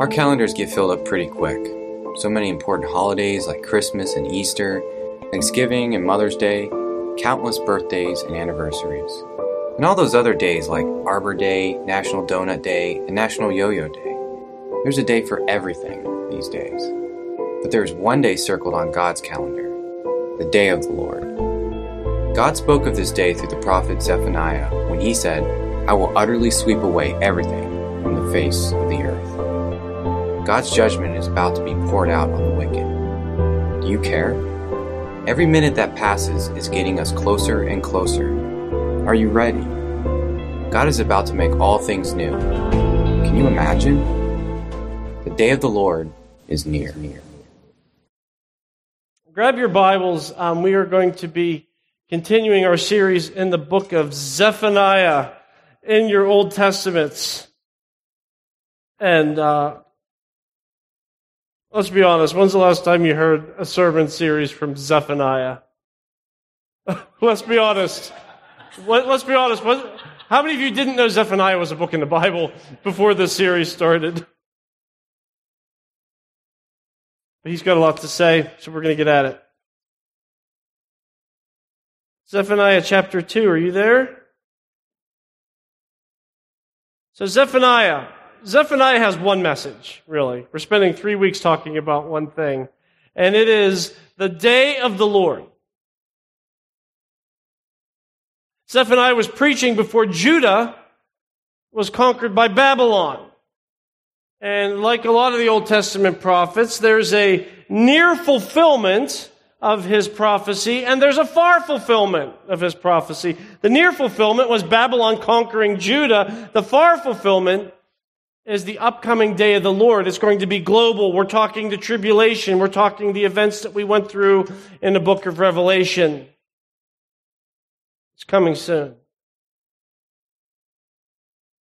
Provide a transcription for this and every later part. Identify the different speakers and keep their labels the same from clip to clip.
Speaker 1: Our calendars get filled up pretty quick. So many important holidays like Christmas and Easter, Thanksgiving and Mother's Day, countless birthdays and anniversaries. And all those other days like Arbor Day, National Donut Day, and National Yo Yo Day. There's a day for everything these days. But there's one day circled on God's calendar the day of the Lord. God spoke of this day through the prophet Zephaniah when he said, I will utterly sweep away everything from the face of the earth. God's judgment is about to be poured out on the wicked. Do you care? Every minute that passes is getting us closer and closer. Are you ready? God is about to make all things new. Can you imagine? The day of the Lord is near.
Speaker 2: Grab your Bibles. Um, we are going to be continuing our series in the book of Zephaniah in your Old Testaments. And uh, let's be honest, when's the last time you heard a sermon series from Zephaniah? let's be honest. Let's be honest. How many of you didn't know Zephaniah was a book in the Bible before this series started? But he's got a lot to say, so we're going to get at it. Zephaniah chapter 2, are you there? So, Zephaniah. Zephaniah has one message, really. We're spending three weeks talking about one thing, and it is the day of the Lord. Zephaniah was preaching before Judah was conquered by Babylon. And like a lot of the Old Testament prophets, there's a near fulfillment of his prophecy, and there's a far fulfillment of his prophecy. The near fulfillment was Babylon conquering Judah. The far fulfillment is the upcoming day of the Lord. It's going to be global. We're talking the tribulation. We're talking the events that we went through in the book of Revelation. It's coming soon.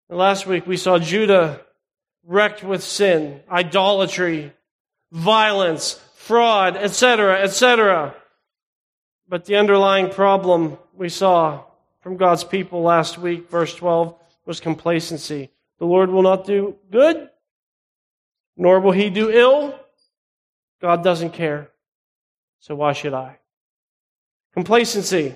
Speaker 2: And last week we saw Judah wrecked with sin, idolatry, violence, fraud, etc., etc. But the underlying problem we saw from God's people last week, verse 12, was complacency. The Lord will not do good, nor will he do ill. God doesn't care. So why should I? Complacency.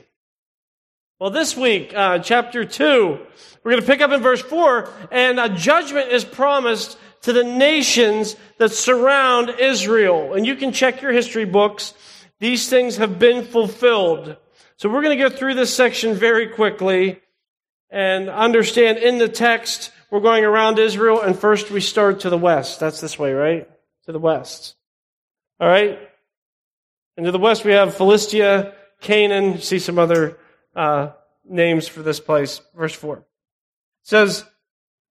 Speaker 2: Well, this week, uh, chapter 2, we're going to pick up in verse 4, and a judgment is promised to the nations that surround Israel. And you can check your history books. These things have been fulfilled. So we're going to go through this section very quickly and understand in the text, we're going around Israel, and first we start to the west. That's this way, right? To the west. All right? And to the west, we have Philistia, Canaan. See some other uh, names for this place. Verse 4 it says,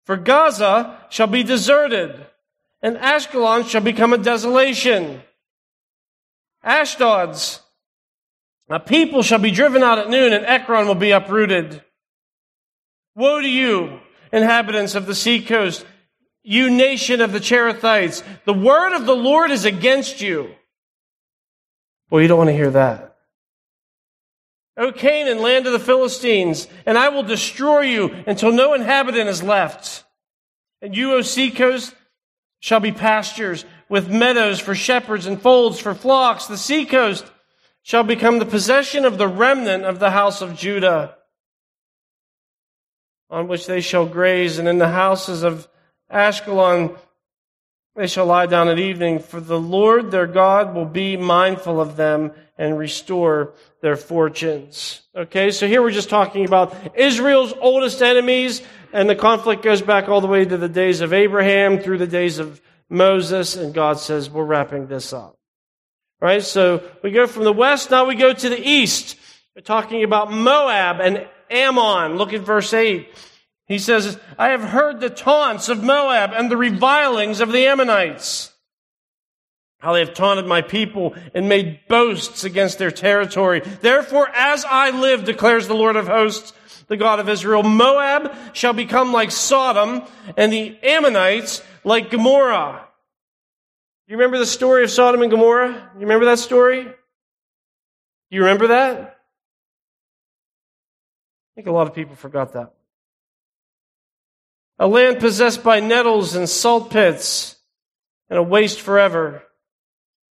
Speaker 2: For Gaza shall be deserted, and Ashkelon shall become a desolation. Ashdod's a people shall be driven out at noon, and Ekron will be uprooted. Woe to you, inhabitants of the seacoast, you nation of the Cherethites. The word of the Lord is against you. Well, you don't want to hear that. O Canaan, land of the Philistines, and I will destroy you until no inhabitant is left. And you, O seacoast, shall be pastures with meadows for shepherds and folds for flocks. The seacoast shall become the possession of the remnant of the house of Judah, on which they shall graze, and in the houses of Ashkelon they shall lie down at evening, for the Lord their God will be mindful of them and restore their fortunes. Okay, so here we're just talking about Israel's oldest enemies, and the conflict goes back all the way to the days of Abraham through the days of Moses, and God says, We're wrapping this up. Right, so we go from the west, now we go to the east. We're talking about Moab and Ammon. Look at verse 8. He says, I have heard the taunts of Moab and the revilings of the Ammonites. How they have taunted my people and made boasts against their territory. Therefore, as I live, declares the Lord of hosts, the God of Israel, Moab shall become like Sodom and the Ammonites like Gomorrah. You remember the story of Sodom and Gomorrah? You remember that story? Do you remember that? I think a lot of people forgot that a land possessed by nettles and salt pits, and a waste forever.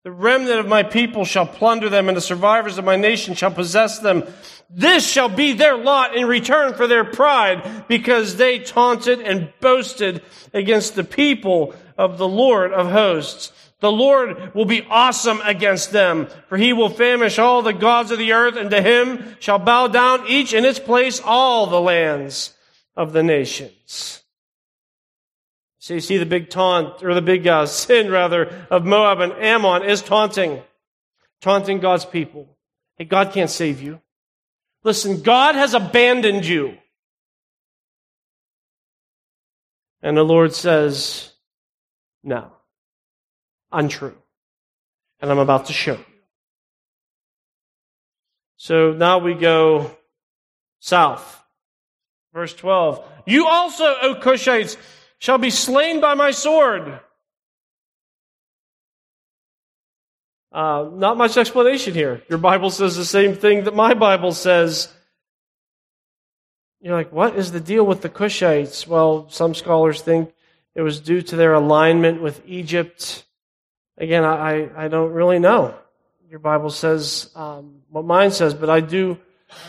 Speaker 2: The remnant of my people shall plunder them, and the survivors of my nation shall possess them. This shall be their lot in return for their pride, because they taunted and boasted against the people of the Lord of hosts. The Lord will be awesome against them, for he will famish all the gods of the earth, and to him shall bow down each in its place all the lands of the nations. So you see the big taunt, or the big uh, sin rather, of Moab and Ammon is taunting. Taunting God's people. Hey, God can't save you. Listen, God has abandoned you. And the Lord says, no, untrue. And I'm about to show you. So now we go south. Verse 12. You also, O Cushites, shall be slain by my sword. Uh, not much explanation here. Your Bible says the same thing that my Bible says. You're like, what is the deal with the Cushites? Well, some scholars think it was due to their alignment with Egypt. Again, I, I don't really know. Your Bible says um, what mine says, but I do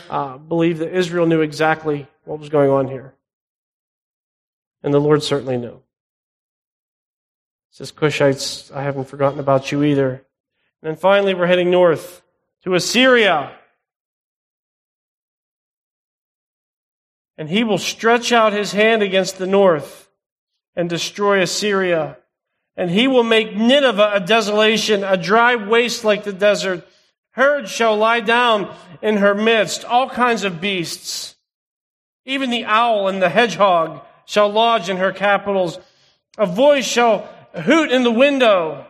Speaker 2: uh, believe that Israel knew exactly what was going on here. And the Lord certainly knew. He says, Cushites, I haven't forgotten about you either. And then finally, we're heading north to Assyria. And he will stretch out his hand against the north and destroy Assyria. And he will make Nineveh a desolation, a dry waste like the desert. Herds shall lie down in her midst, all kinds of beasts, even the owl and the hedgehog shall lodge in her capitals. A voice shall hoot in the window.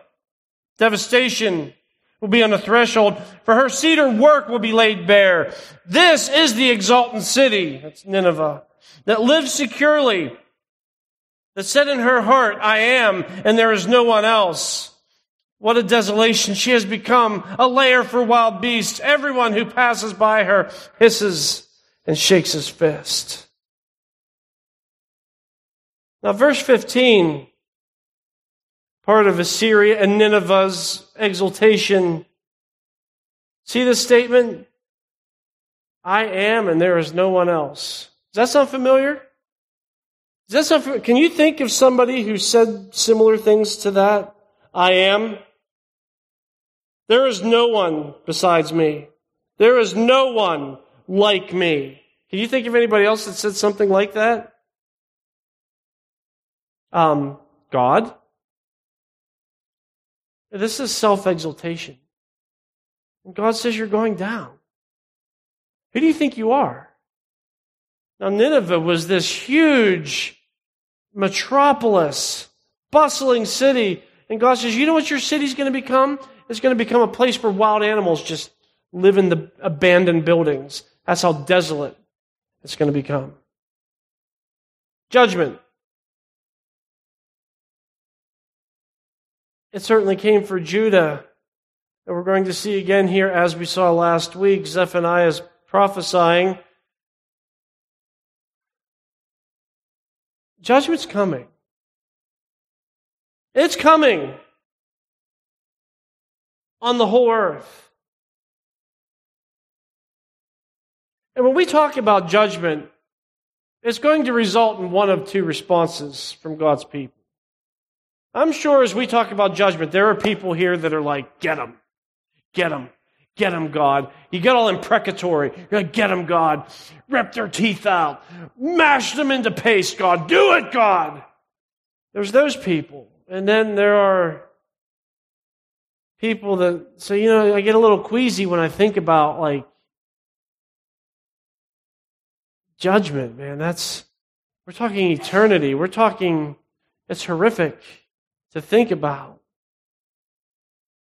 Speaker 2: Devastation will be on the threshold, for her cedar work will be laid bare. This is the exultant city, that's Nineveh, that lives securely, that said in her heart, I am, and there is no one else. What a desolation. She has become a lair for wild beasts. Everyone who passes by her hisses and shakes his fist. Now, verse 15, part of Assyria and Nineveh's exultation. See the statement? I am and there is no one else. Does that sound familiar? Does that sound? Can you think of somebody who said similar things to that? I am. There is no one besides me. There is no one like me. Can you think of anybody else that said something like that? um, God. This is self exaltation. God says you're going down. Who do you think you are? Now, Nineveh was this huge metropolis, bustling city. And God says, you know what your city's going to become? It's going to become a place where wild animals just live in the abandoned buildings. That's how desolate it's going to become. Judgment. It certainly came for Judah. And we're going to see again here, as we saw last week, Zephaniah is prophesying. Judgment's coming. It's coming on the whole earth. And when we talk about judgment, it's going to result in one of two responses from God's people. I'm sure as we talk about judgment, there are people here that are like, get them, get them, get them, God. You get all imprecatory. You're like, get them, God. Rip their teeth out. Mash them into paste, God. Do it, God. There's those people. And then there are people that say, you know, I get a little queasy when I think about like judgment, man. That's, we're talking eternity. We're talking, it's horrific to think about.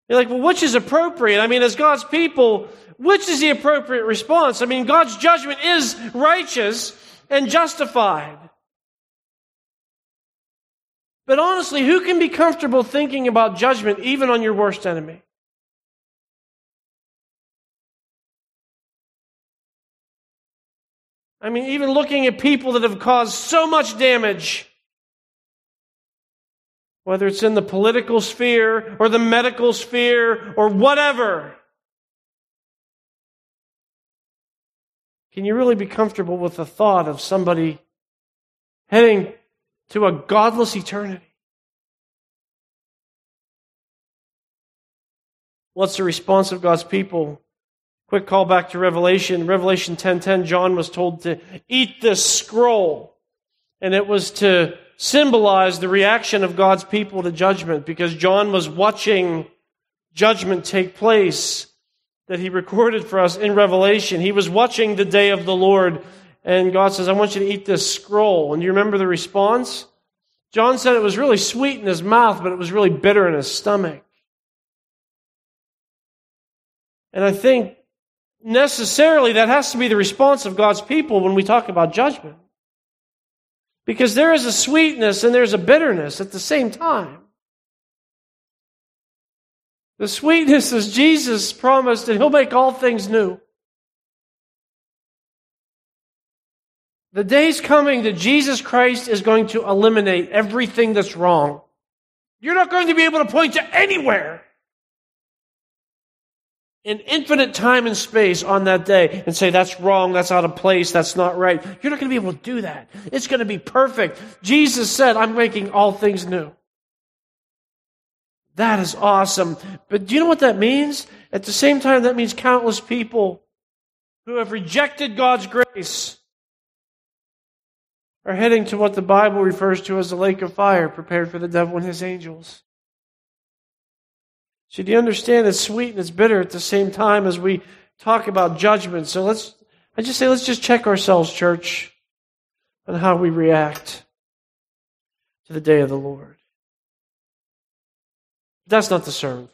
Speaker 2: You're like, well, which is appropriate? I mean, as God's people, which is the appropriate response? I mean, God's judgment is righteous and justified. But honestly, who can be comfortable thinking about judgment even on your worst enemy? I mean, even looking at people that have caused so much damage whether it's in the political sphere or the medical sphere or whatever. Can you really be comfortable with the thought of somebody heading to a godless eternity? What's the response of God's people? Quick call back to Revelation. Revelation 10:10 John was told to eat this scroll and it was to symbolize the reaction of God's people to judgment because John was watching judgment take place that he recorded for us in Revelation. He was watching the day of the Lord, and God says, I want you to eat this scroll. And you remember the response? John said it was really sweet in his mouth, but it was really bitter in his stomach. And I think necessarily that has to be the response of God's people when we talk about judgment. Because there is a sweetness and there's a bitterness at the same time. The sweetness is Jesus promised that He'll make all things new. The day's coming that Jesus Christ is going to eliminate everything that's wrong. You're not going to be able to point to anywhere in infinite time and space on that day and say, that's wrong, that's out of place, that's not right. You're not going to be able to do that. It's going to be perfect. Jesus said, I'm making all things new. That is awesome. But do you know what that means? At the same time, that means countless people who have rejected God's grace are heading to what the Bible refers to as the lake of fire prepared for the devil and his angels. So do you understand it's sweet and it's bitter at the same time as we talk about judgment? So let's, I just say, let's just check ourselves, church, on how we react to the day of the Lord. But That's not the sermon.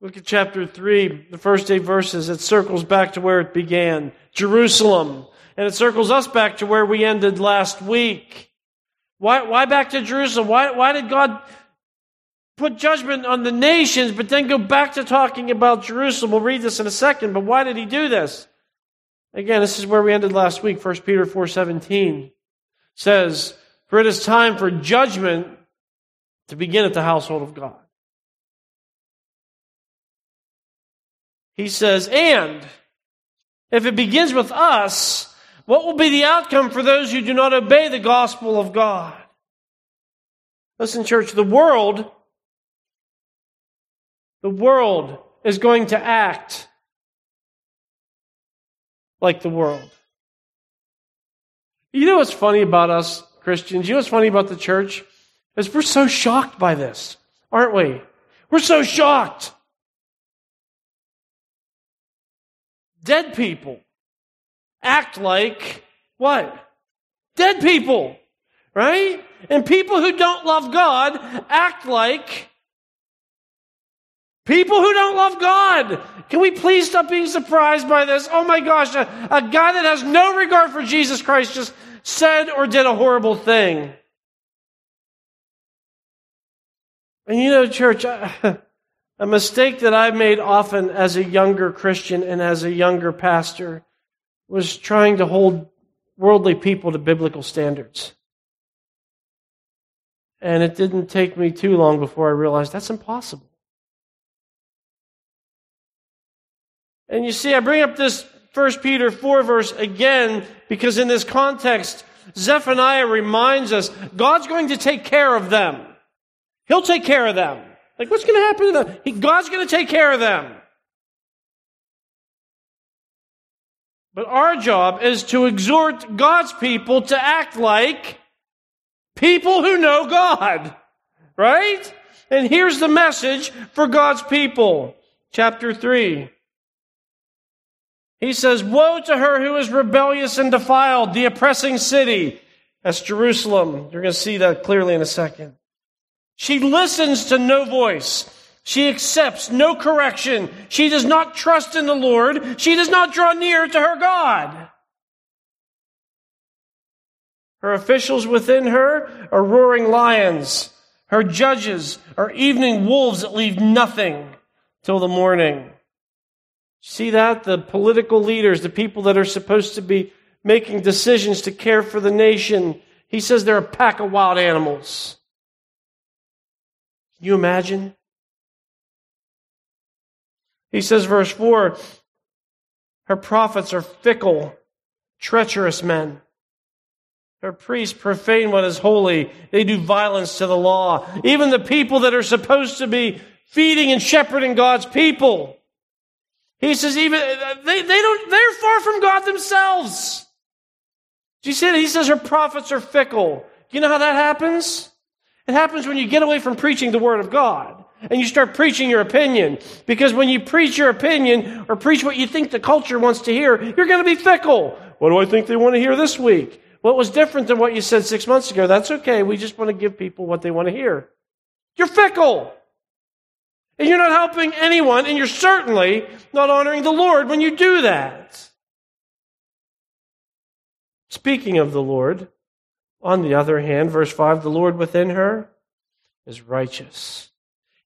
Speaker 2: Look at chapter 3, the first eight verses. It circles back to where it began Jerusalem. And it circles us back to where we ended last week. Why, why back to Jerusalem? Why, why did God put judgment on the nations, but then go back to talking about Jerusalem? We'll read this in a second, but why did he do this? Again, this is where we ended last week. 1 Peter 4.17 says, For it is time for judgment to begin at the household of God. He says, and if it begins with us, what will be the outcome for those who do not obey the gospel of God? Listen, church, the world, the world is going to act like the world. You know what's funny about us Christians? You know what's funny about the church? Is we're so shocked by this, aren't we? We're so shocked. Dead people act like what? Dead people, right? And people who don't love God act like people who don't love God. Can we please stop being surprised by this? Oh my gosh, a, a guy that has no regard for Jesus Christ just said or did a horrible thing. And you know, church, a mistake that I made often as a younger Christian and as a younger pastor was trying to hold worldly people to biblical standards. And it didn't take me too long before I realized that's impossible. And you see, I bring up this 1 Peter 4 verse again because in this context, Zephaniah reminds us God's going to take care of them. He'll take care of them. Like, what's going to happen to them? He, God's going to take care of them. But our job is to exhort God's people to act like people who know God. Right? And here's the message for God's people. Chapter 3. He says, Woe to her who is rebellious and defiled, the oppressing city. That's Jerusalem. You're going to see that clearly in a second. She listens to no voice. She accepts no correction. She does not trust in the Lord. She does not draw near to her God. Her officials within her are roaring lions. Her judges are evening wolves that leave nothing till the morning. See that? The political leaders, the people that are supposed to be making decisions to care for the nation, he says they're a pack of wild animals. Can you imagine? He says, verse 4 Her prophets are fickle, treacherous men. Her priests profane what is holy. They do violence to the law. Even the people that are supposed to be feeding and shepherding God's people. He says, even they, they don't, they're far from God themselves. Do you see that? He says her prophets are fickle. You know how that happens? It happens when you get away from preaching the Word of God and you start preaching your opinion. Because when you preach your opinion or preach what you think the culture wants to hear, you're going to be fickle. What do I think they want to hear this week? What was different than what you said six months ago? That's okay. We just want to give people what they want to hear. You're fickle. And you're not helping anyone, and you're certainly not honoring the Lord when you do that. Speaking of the Lord, on the other hand, verse 5 the Lord within her is righteous.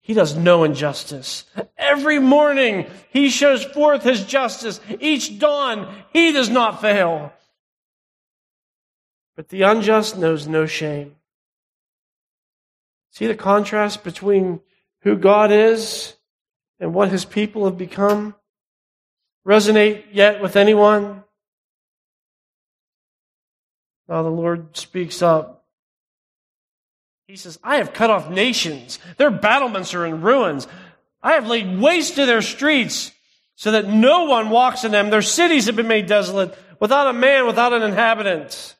Speaker 2: He does no injustice. Every morning he shows forth his justice. Each dawn he does not fail. But the unjust knows no shame. See the contrast between who God is and what his people have become? Resonate yet with anyone? Now the Lord speaks up. He says, I have cut off nations. Their battlements are in ruins. I have laid waste to their streets so that no one walks in them. Their cities have been made desolate without a man, without an inhabitant.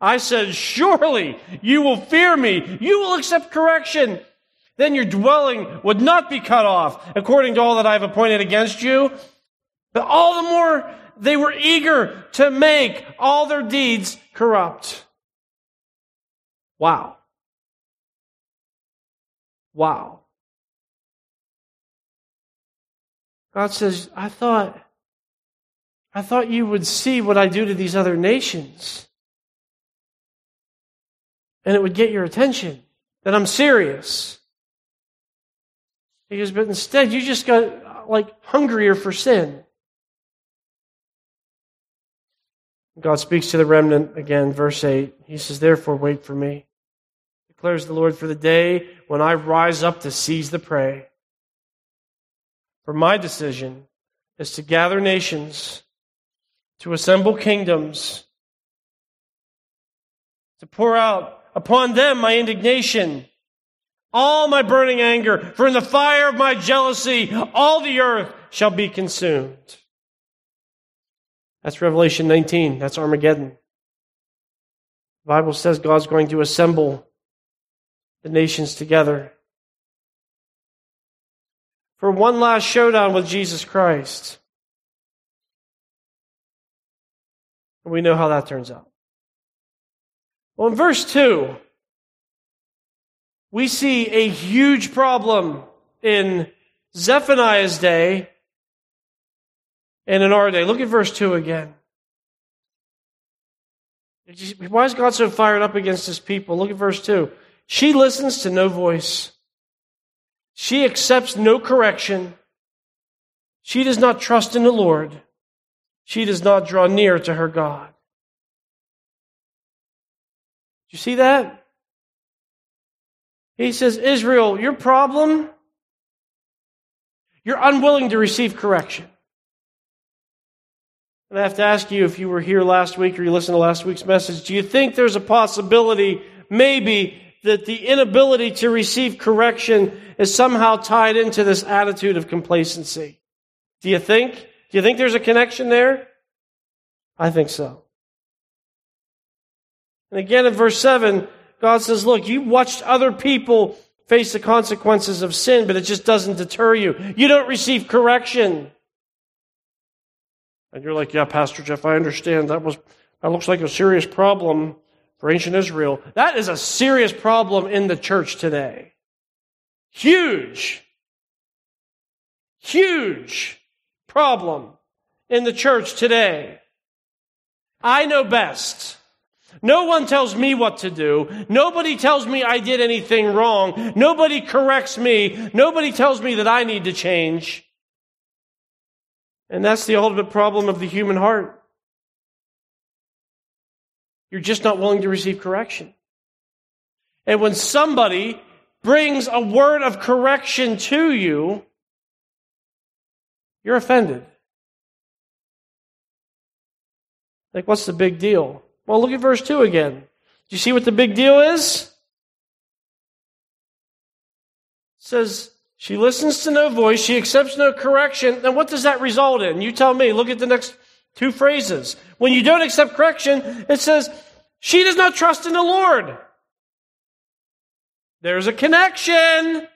Speaker 2: I said, surely you will fear me. You will accept correction. Then your dwelling would not be cut off according to all that I have appointed against you. But all the more they were eager to make all their deeds corrupt. Wow. Wow. God says, I thought, I thought you would see what I do to these other nations. And it would get your attention that I'm serious. He goes, but instead you just got like hungrier for sin. God speaks to the remnant again, verse 8. He says, Therefore, wait for me, declares the Lord, for the day when I rise up to seize the prey. For my decision is to gather nations, to assemble kingdoms, to pour out upon them my indignation, all my burning anger, for in the fire of my jealousy all the earth shall be consumed. That's Revelation 19. That's Armageddon. The Bible says God's going to assemble the nations together for one last showdown with Jesus Christ. And we know how that turns out. Well, in verse 2, we see a huge problem in Zephaniah's day and in our day. Look at verse 2 again. Why is God so fired up against his people? Look at verse 2. She listens to no voice. She accepts no correction. She does not trust in the Lord. She does not draw near to her God. Do you see that? He says, Israel, your problem, you're unwilling to receive correction. And I have to ask you if you were here last week or you listened to last week's message, do you think there's a possibility, maybe, that the inability to receive correction is somehow tied into this attitude of complacency? Do you think? Do you think there's a connection there? I think so. And again in verse 7, God says, Look, you watched other people face the consequences of sin, but it just doesn't deter you. You don't receive correction. And you're like, yeah, Pastor Jeff, I understand. That was that looks like a serious problem for ancient Israel. That is a serious problem in the church today. Huge. Huge problem in the church today. I know best. No one tells me what to do. Nobody tells me I did anything wrong. Nobody corrects me. Nobody tells me that I need to change. And that's the ultimate problem of the human heart. You're just not willing to receive correction. And when somebody brings a word of correction to you, you're offended. Like, what's the big deal? Well, look at verse 2 again. Do you see what the big deal is? It says, she listens to no voice, she accepts no correction. Then what does that result in? You tell me. Look at the next two phrases. When you don't accept correction, it says, she does not trust in the Lord. There's a connection.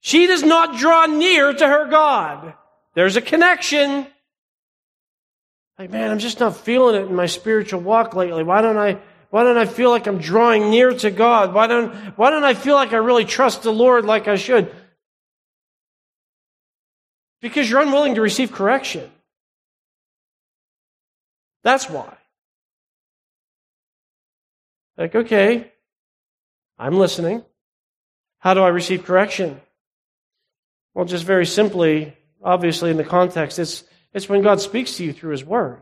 Speaker 2: She does not draw near to her God. There's a connection. Like, man, I'm just not feeling it in my spiritual walk lately. Why don't I, why don't I feel like I'm drawing near to God? Why don't, why don't I feel like I really trust the Lord like I should? Because you're unwilling to receive correction. That's why. Like, okay, I'm listening. How do I receive correction? Well, just very simply, obviously in the context, it's it's when God speaks to you through His Word.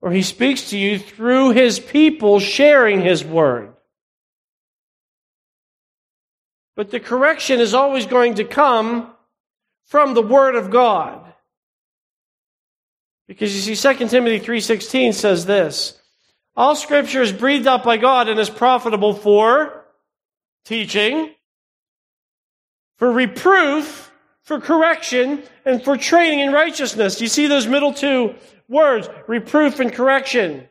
Speaker 2: Or He speaks to you through His people sharing His Word. But the correction is always going to come from the Word of God. Because you see, 2 Timothy 3.16 says this, All Scripture is breathed out by God and is profitable for teaching, for reproof, for correction and for training in righteousness. You see those middle two words, reproof and correction.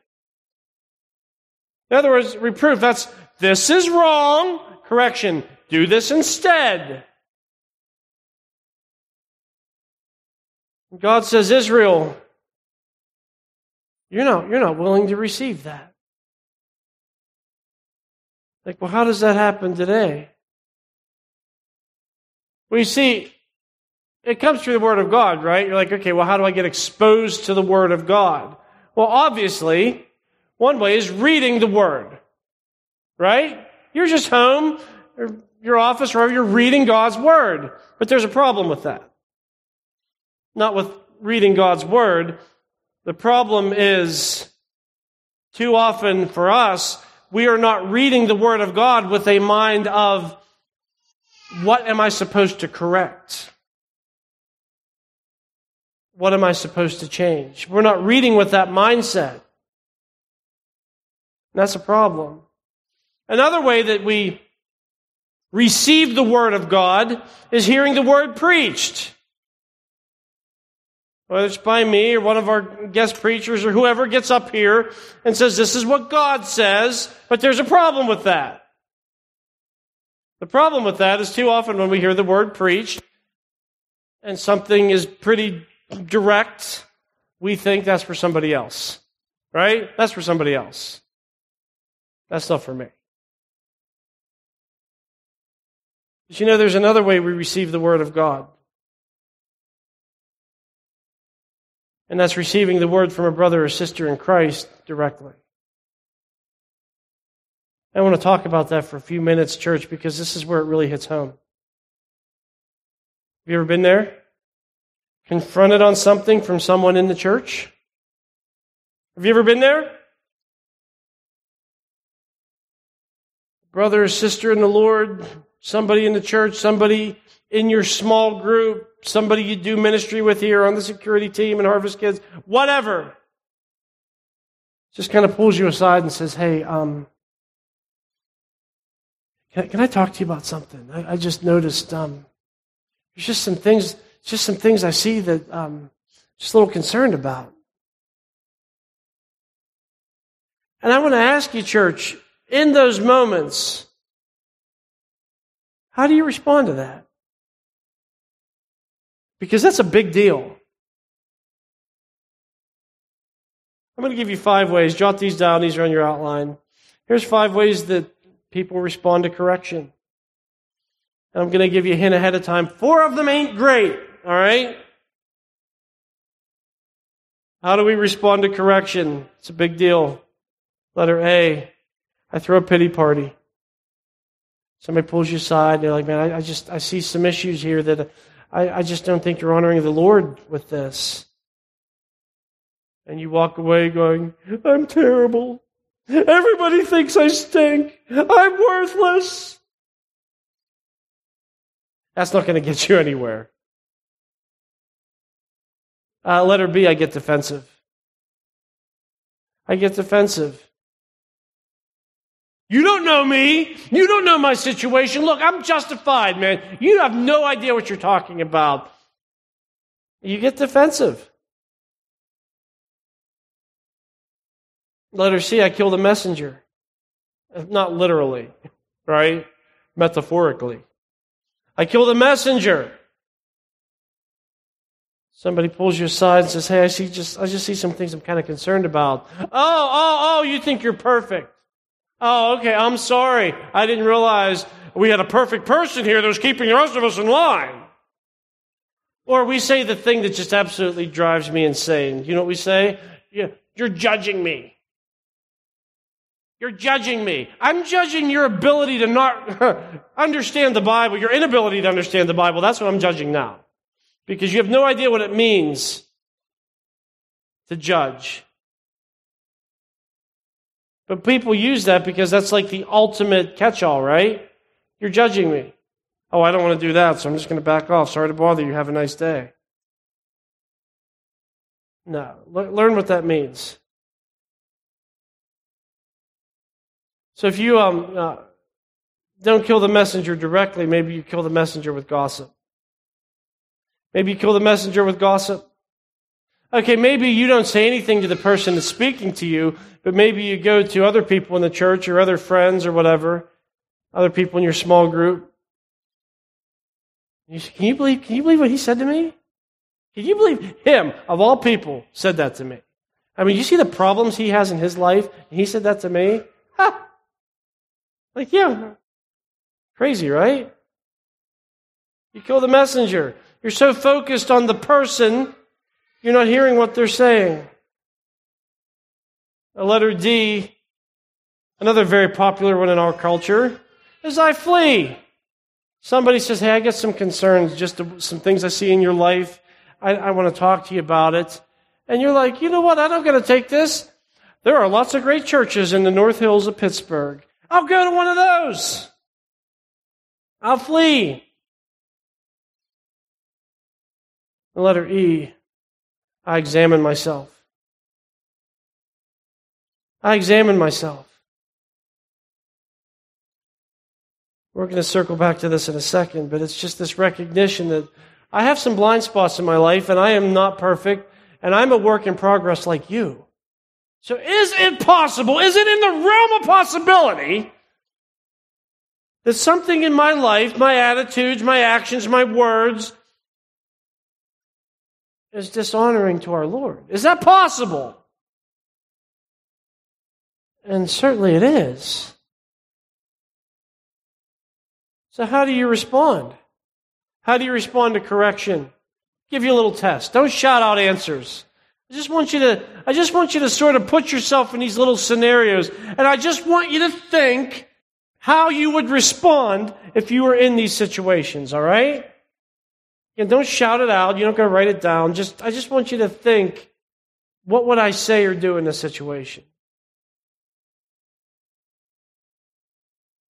Speaker 2: In other words, reproof, that's this is wrong. Correction, do this instead. God says, Israel, you're not, you're not willing to receive that. Like, well, how does that happen today? You see, it comes through the Word of God, right? You're like, okay, well, how do I get exposed to the Word of God? Well, obviously, one way is reading the Word, right? You're just home, or your office, wherever you're reading God's Word. But there's a problem with that. Not with reading God's Word. The problem is, too often for us, we are not reading the Word of God with a mind of, what am I supposed to correct? What am I supposed to change? We're not reading with that mindset. That's a problem. Another way that we receive the Word of God is hearing the Word preached. Whether it's by me or one of our guest preachers or whoever gets up here and says, This is what God says, but there's a problem with that. The problem with that is too often when we hear the Word preached and something is pretty direct, we think that's for somebody else. Right? That's for somebody else. That's not for me. But you know, there's another way we receive the Word of God. And that's receiving the Word from a brother or sister in Christ directly. I want to talk about that for a few minutes, church, because this is where it really hits home. Have you ever been there? Confronted on something from someone in the church? Have you ever been there? Brother or sister in the Lord, somebody in the church, somebody in your small group, somebody you do ministry with here on the security team and Harvest Kids, whatever. Just kind of pulls you aside and says, Hey, um, can, I, can I talk to you about something? I, I just noticed um, there's just some things just some things I see that I'm um, just a little concerned about. And I want to ask you, church, in those moments, how do you respond to that? Because that's a big deal. I'm going to give you five ways. Jot these down, these are on your outline. Here's five ways that people respond to correction. And I'm going to give you a hint ahead of time. Four of them ain't great. All right? How do we respond to correction? It's a big deal. Letter A, I throw a pity party. Somebody pulls you aside, they're like, man, I, I just, I see some issues here that I, I just don't think you're honoring the Lord with this. And you walk away going, I'm terrible. Everybody thinks I stink. I'm worthless. That's not going to get you anywhere. Uh, letter B, I get defensive. I get defensive. You don't know me. You don't know my situation. Look, I'm justified, man. You have no idea what you're talking about. You get defensive. Letter C, I kill the messenger. Not literally, right? Metaphorically. I kill the messenger. Somebody pulls you aside and says, Hey, I see just I just see some things I'm kind of concerned about. Oh, oh, oh, you think you're perfect. Oh, okay, I'm sorry. I didn't realize we had a perfect person here that was keeping the rest of us in line. Or we say the thing that just absolutely drives me insane. You know what we say? You're judging me. You're judging me. I'm judging your ability to not understand the Bible, your inability to understand the Bible. That's what I'm judging now. Because you have no idea what it means to judge. But people use that because that's like the ultimate catch all, right? You're judging me. Oh, I don't want to do that, so I'm just going to back off. Sorry to bother you. Have a nice day. No. learn what that means. So if you um, uh, don't kill the messenger directly, maybe you kill the messenger with gossip. Maybe you kill the messenger with gossip. Okay, maybe you don't say anything to the person that's speaking to you, but maybe you go to other people in the church or other friends or whatever, other people in your small group. You say, can you believe? Can you believe what he said to me? Can you believe him of all people said that to me? I mean, you see the problems he has in his life, and he said that to me. Ha! Like, yeah, crazy, right? You kill the messenger. You're so focused on the person you're not hearing what they're saying. A letter D, another very popular one in our culture, is I flee. Somebody says, Hey, I got some concerns, just some things I see in your life. I, I want to talk to you about it. And you're like, You know what? I'm not going to take this. There are lots of great churches in the North Hills of Pittsburgh. I'll go to one of those. I'll flee. The letter E, I examine myself. I examine myself. We're going to circle back to this in a second, but it's just this recognition that I have some blind spots in my life and I am not perfect and I'm a work in progress like you. So is it possible, is it in the realm of possibility that something in my life, my attitudes, my actions, my words, is dishonoring to our Lord. Is that possible? And certainly it is. So, how do you respond? How do you respond to correction? Give you a little test. Don't shout out answers. I just want you to, I just want you to sort of put yourself in these little scenarios. And I just want you to think how you would respond if you were in these situations, all right? Again, don't shout it out. You're not going to write it down. Just, I just want you to think, what would I say or do in this situation?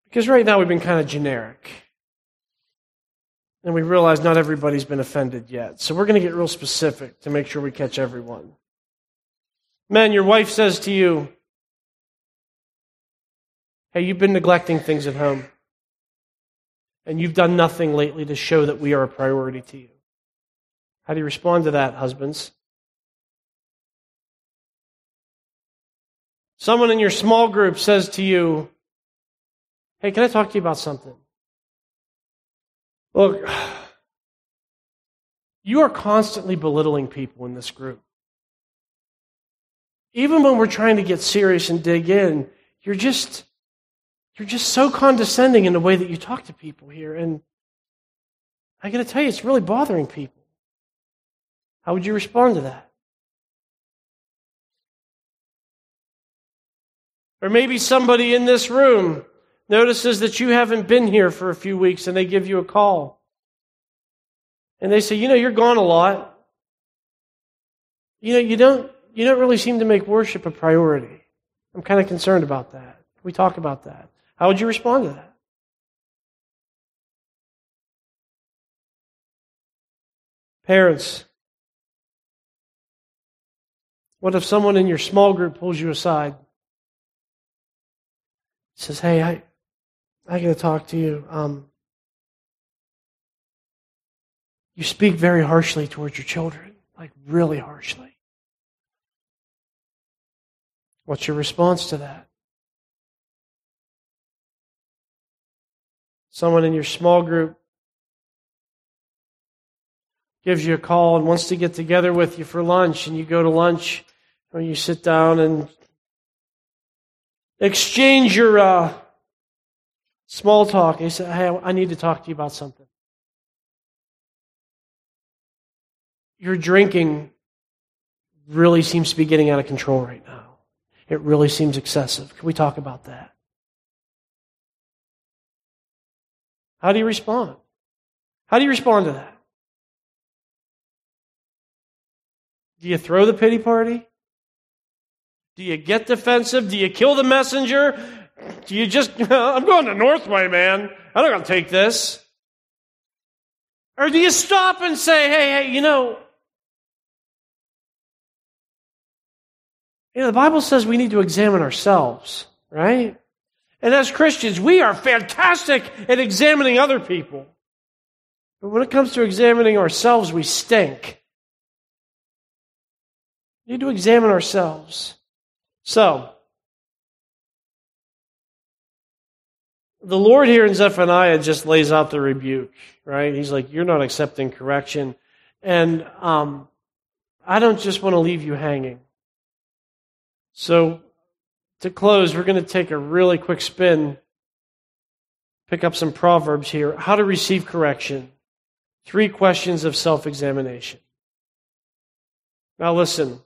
Speaker 2: Because right now we've been kind of generic. And we realize not everybody's been offended yet. So we're going to get real specific to make sure we catch everyone. Men, your wife says to you, Hey, you've been neglecting things at home and you've done nothing lately to show that we are a priority to you. How do you respond to that, husbands? Someone in your small group says to you, Hey, can I talk to you about something? Look, you are constantly belittling people in this group. Even when we're trying to get serious and dig in, you're just you're just so condescending in the way that you talk to people here. And I got to tell you, it's really bothering people. How would you respond to that? Or maybe somebody in this room notices that you haven't been here for a few weeks and they give you a call. And they say, you know, you're gone a lot. You know, you don't, you don't really seem to make worship a priority. I'm kind of concerned about that. We talk about that? How would you respond to that? Parents, what if someone in your small group pulls you aside? Says, "Hey, I, I got to talk to you. Um, you speak very harshly towards your children, like really harshly. What's your response to that? Someone in your small group gives you a call and wants to get together with you for lunch, and you go to lunch, or you sit down and exchange your uh, small talk. He said, Hey, I need to talk to you about something. Your drinking really seems to be getting out of control right now. It really seems excessive. Can we talk about that? How do you respond? How do you respond to that? Do you throw the pity party? Do you get defensive? Do you kill the messenger? Do you just, I'm going to Northway, man. I'm not going to take this. Or do you stop and say, hey, hey, you know, you know, the Bible says we need to examine ourselves, right? And as Christians, we are fantastic at examining other people. But when it comes to examining ourselves, we stink. We need to examine ourselves. So, the Lord here in Zephaniah just lays out the rebuke, right? He's like, You're not accepting correction. And um, I don't just want to leave you hanging. So, to close, we're going to take a really quick spin, pick up some Proverbs here. How to receive correction. Three questions of self examination. Now, listen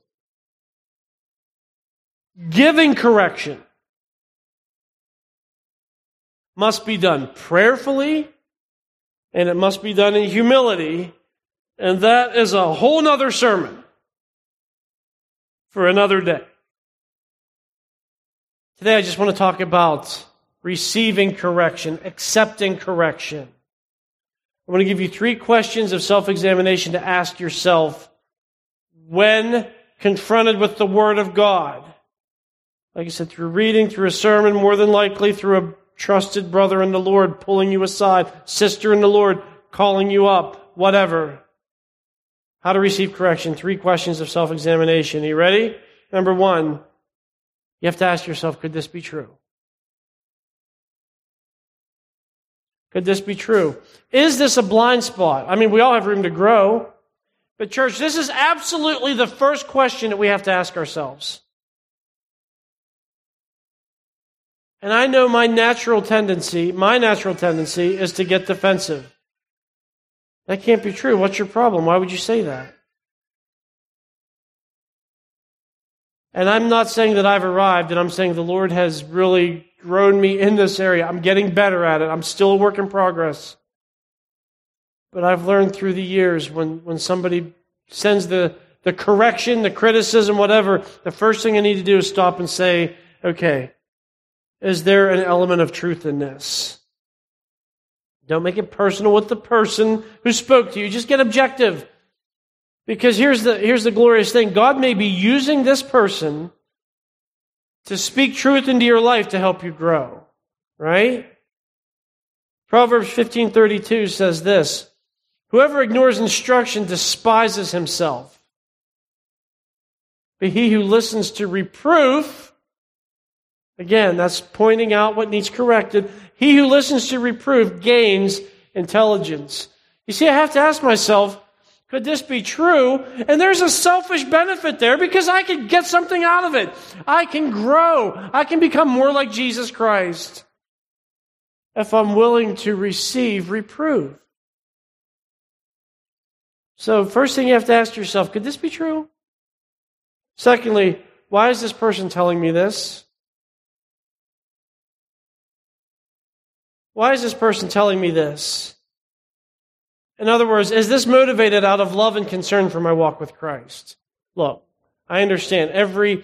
Speaker 2: giving correction must be done prayerfully and it must be done in humility. And that is a whole nother sermon for another day. Today I just want to talk about receiving correction, accepting correction. I want to give you three questions of self examination to ask yourself when confronted with the Word of God. Like I said, through reading, through a sermon, more than likely through a trusted brother in the Lord pulling you aside, sister in the Lord calling you up, whatever. How to receive correction. Three questions of self examination. Are you ready? Number one, you have to ask yourself could this be true? Could this be true? Is this a blind spot? I mean, we all have room to grow. But, church, this is absolutely the first question that we have to ask ourselves. And I know my natural tendency, my natural tendency is to get defensive. That can't be true. What's your problem? Why would you say that? And I'm not saying that I've arrived, and I'm saying the Lord has really grown me in this area. I'm getting better at it. I'm still a work in progress. But I've learned through the years when, when somebody sends the, the correction, the criticism, whatever, the first thing I need to do is stop and say, okay, is there an element of truth in this? Don't make it personal with the person who spoke to you. Just get objective. Because here's the, here's the glorious thing God may be using this person to speak truth into your life to help you grow. Right? Proverbs 15:32 says this, whoever ignores instruction despises himself. But he who listens to reproof Again, that's pointing out what needs corrected. He who listens to reproof gains intelligence. You see, I have to ask myself, could this be true? And there's a selfish benefit there because I can get something out of it. I can grow. I can become more like Jesus Christ if I'm willing to receive reproof. So, first thing you have to ask yourself, could this be true? Secondly, why is this person telling me this? Why is this person telling me this? In other words, is this motivated out of love and concern for my walk with Christ? Look, I understand every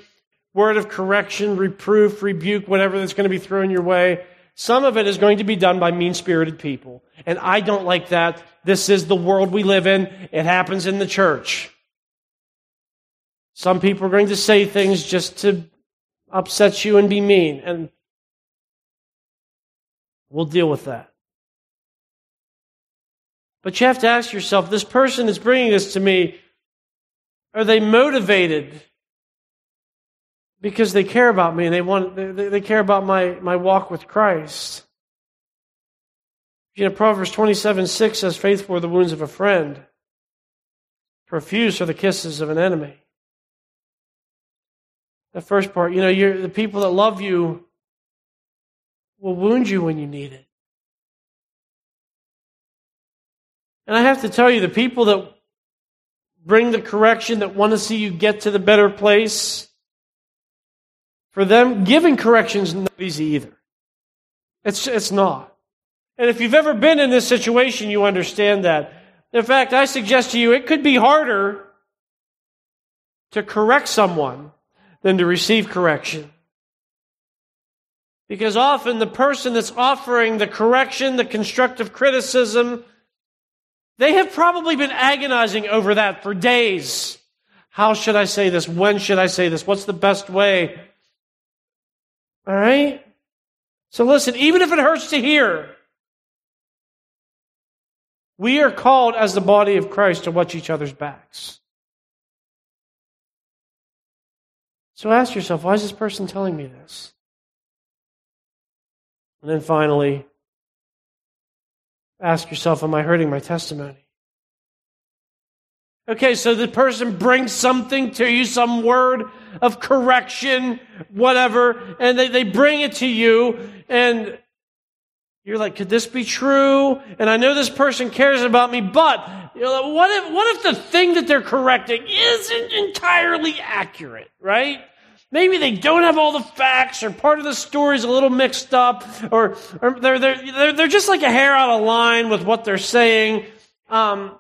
Speaker 2: word of correction, reproof, rebuke, whatever that's going to be thrown your way, some of it is going to be done by mean spirited people. And I don't like that. This is the world we live in. It happens in the church. Some people are going to say things just to upset you and be mean. And we'll deal with that. But you have to ask yourself this person is bringing this to me. Are they motivated because they care about me and they want they, they care about my, my walk with Christ? You know, Proverbs 27 6 says, Faithful are the wounds of a friend, profuse are the kisses of an enemy. The first part, you know, you're, the people that love you will wound you when you need it. And I have to tell you, the people that bring the correction, that want to see you get to the better place, for them, giving correction is not easy either. It's, it's not. And if you've ever been in this situation, you understand that. In fact, I suggest to you, it could be harder to correct someone than to receive correction. Because often the person that's offering the correction, the constructive criticism, they have probably been agonizing over that for days. How should I say this? When should I say this? What's the best way? All right? So listen, even if it hurts to hear, we are called as the body of Christ to watch each other's backs. So ask yourself, why is this person telling me this? And then finally, ask yourself, am I hurting my testimony? Okay, so the person brings something to you, some word of correction, whatever, and they, they bring it to you, and you're like, could this be true? And I know this person cares about me, but know, what if what if the thing that they're correcting isn't entirely accurate, right? Maybe they don't have all the facts, or part of the story is a little mixed up, or, or they're, they're, they're, just like a hair out of line with what they're saying. Um,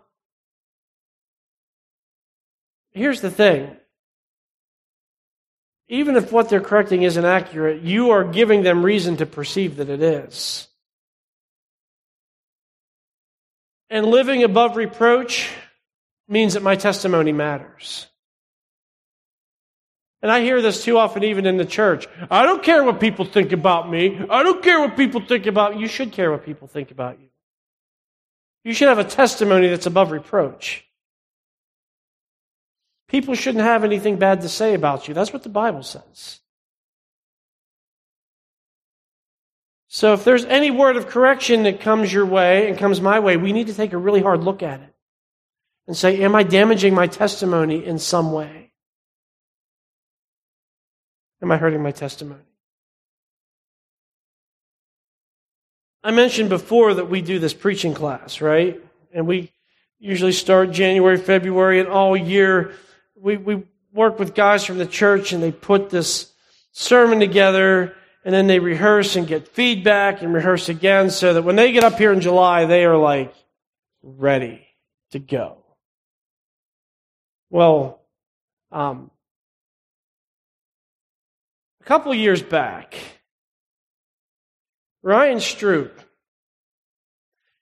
Speaker 2: here's the thing. Even if what they're correcting isn't accurate, you are giving them reason to perceive that it is. And living above reproach means that my testimony matters. And I hear this too often, even in the church. I don't care what people think about me. I don't care what people think about you. You should care what people think about you. You should have a testimony that's above reproach. People shouldn't have anything bad to say about you. That's what the Bible says. So if there's any word of correction that comes your way and comes my way, we need to take a really hard look at it and say, Am I damaging my testimony in some way? Am I hurting my testimony? I mentioned before that we do this preaching class, right? And we usually start January, February, and all year we, we work with guys from the church and they put this sermon together and then they rehearse and get feedback and rehearse again so that when they get up here in July, they are like ready to go. Well, um, a couple years back, Ryan Stroop,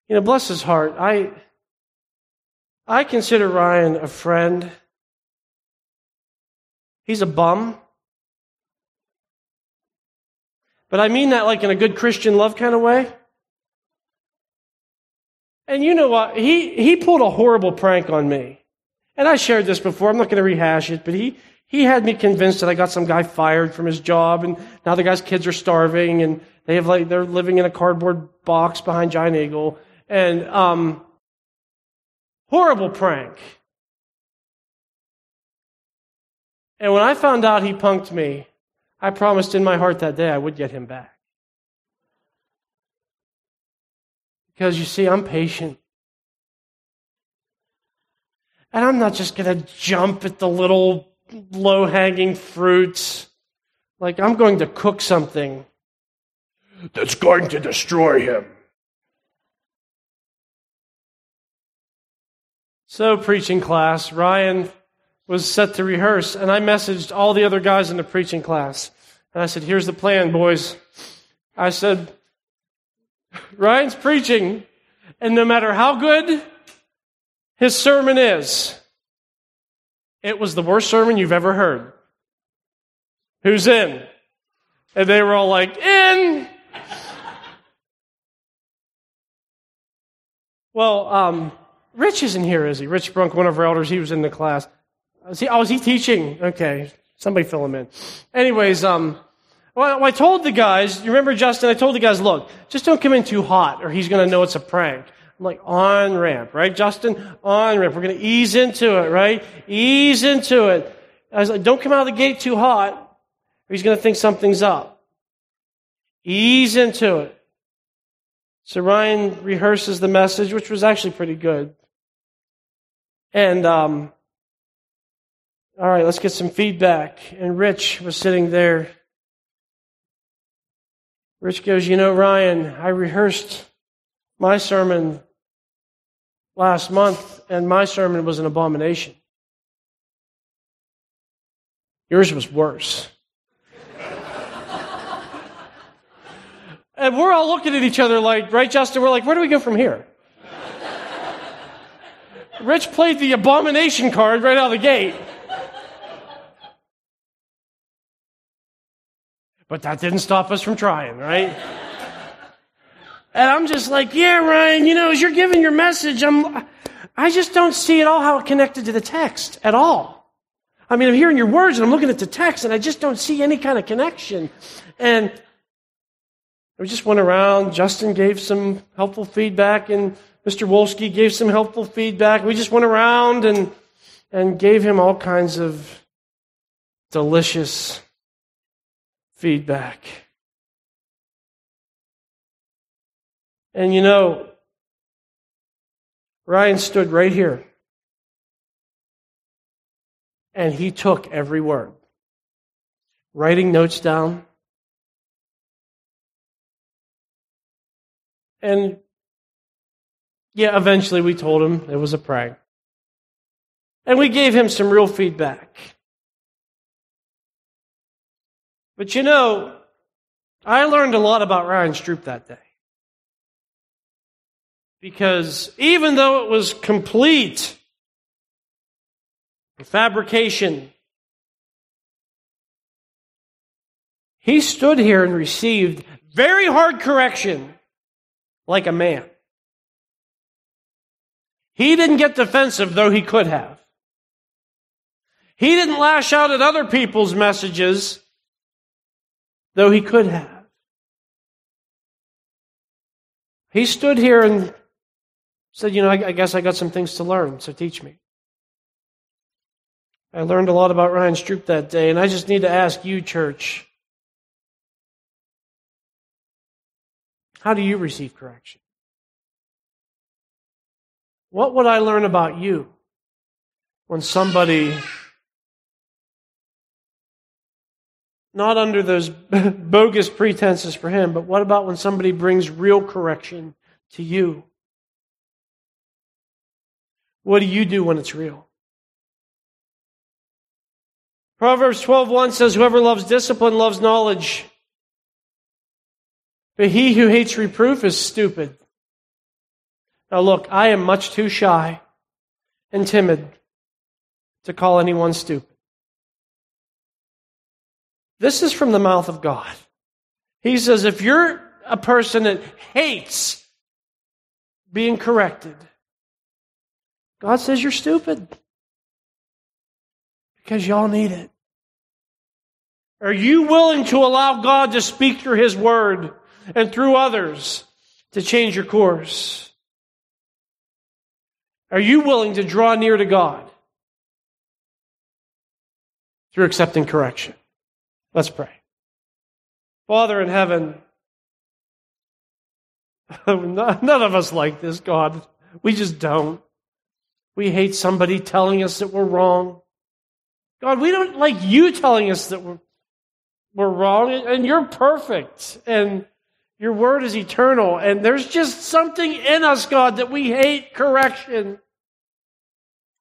Speaker 2: you know, bless his heart, I, I consider Ryan a friend. He's a bum. But I mean that like in a good Christian love kind of way. And you know what? He, he pulled a horrible prank on me. And I shared this before. I'm not going to rehash it, but he, he had me convinced that I got some guy fired from his job, and now the guy's kids are starving, and they have like they're living in a cardboard box behind Giant Eagle, and um, horrible prank. And when I found out he punked me, I promised in my heart that day I would get him back. Because you see, I'm patient. And I'm not just going to jump at the little low hanging fruits. Like, I'm going to cook something that's going to destroy him. So, preaching class, Ryan was set to rehearse, and I messaged all the other guys in the preaching class. And I said, Here's the plan, boys. I said, Ryan's preaching, and no matter how good his sermon is, it was the worst sermon you've ever heard. Who's in? And they were all like, In! well, um, Rich isn't here, is he? Rich Brunk, one of our elders, he was in the class. Was he, oh, was he teaching? Okay. Somebody fill him in. Anyways, um, well, I told the guys, you remember Justin? I told the guys, look, just don't come in too hot or he's going to know it's a prank. Like, on ramp, right, Justin? On ramp. We're going to ease into it, right? Ease into it. I was like, don't come out of the gate too hot or he's going to think something's up. Ease into it. So Ryan rehearses the message, which was actually pretty good. And, um, all right, let's get some feedback. And Rich was sitting there. Rich goes, You know, Ryan, I rehearsed my sermon last month, and my sermon was an abomination. Yours was worse. and we're all looking at each other like, right, Justin? We're like, Where do we go from here? Rich played the abomination card right out of the gate. But that didn't stop us from trying, right? And I'm just like, yeah, Ryan, you know, as you're giving your message, I'm, I just don't see at all how it connected to the text at all. I mean, I'm hearing your words and I'm looking at the text and I just don't see any kind of connection. And we just went around. Justin gave some helpful feedback and Mr. Wolski gave some helpful feedback. We just went around and, and gave him all kinds of delicious feedback. And you know, Ryan stood right here and he took every word, writing notes down. And yeah, eventually we told him it was a prank. And we gave him some real feedback. But you know, I learned a lot about Ryan Stroop that day. Because even though it was complete fabrication, he stood here and received very hard correction like a man. He didn't get defensive, though he could have. He didn't lash out at other people's messages though he could have. He stood here and said, You know, I, I guess I got some things to learn, so teach me. I learned a lot about Ryan Stroop that day, and I just need to ask you, church, how do you receive correction? What would I learn about you when somebody not under those bogus pretenses for him, but what about when somebody brings real correction to you? What do you do when it's real? Proverbs 12:1 says whoever loves discipline loves knowledge. But he who hates reproof is stupid. Now look, I am much too shy and timid to call anyone stupid. This is from the mouth of God. He says, if you're a person that hates being corrected, God says you're stupid because y'all need it. Are you willing to allow God to speak through His Word and through others to change your course? Are you willing to draw near to God through accepting correction? Let's pray. Father in heaven, none of us like this, God. We just don't. We hate somebody telling us that we're wrong. God, we don't like you telling us that we're, we're wrong, and you're perfect, and your word is eternal, and there's just something in us, God, that we hate correction.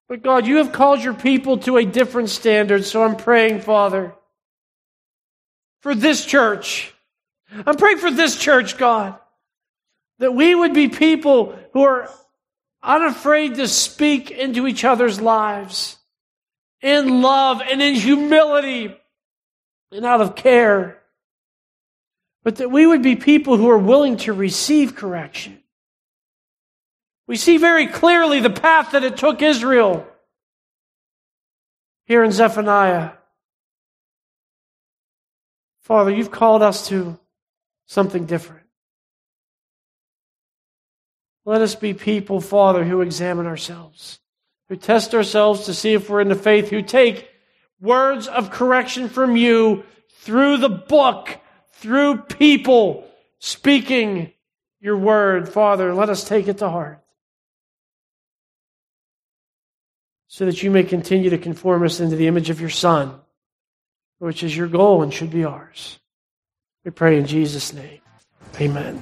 Speaker 2: But God, you have called your people to a different standard, so I'm praying, Father, for this church. I'm praying for this church, God, that we would be people who are unafraid to speak into each other's lives in love and in humility and out of care. But that we would be people who are willing to receive correction. We see very clearly the path that it took Israel here in Zephaniah. Father, you've called us to something different. Let us be people, Father, who examine ourselves, who test ourselves to see if we're in the faith, who take words of correction from you through the book, through people speaking your word. Father, let us take it to heart. So that you may continue to conform us into the image of your Son, which is your goal and should be ours. We pray in Jesus' name. Amen.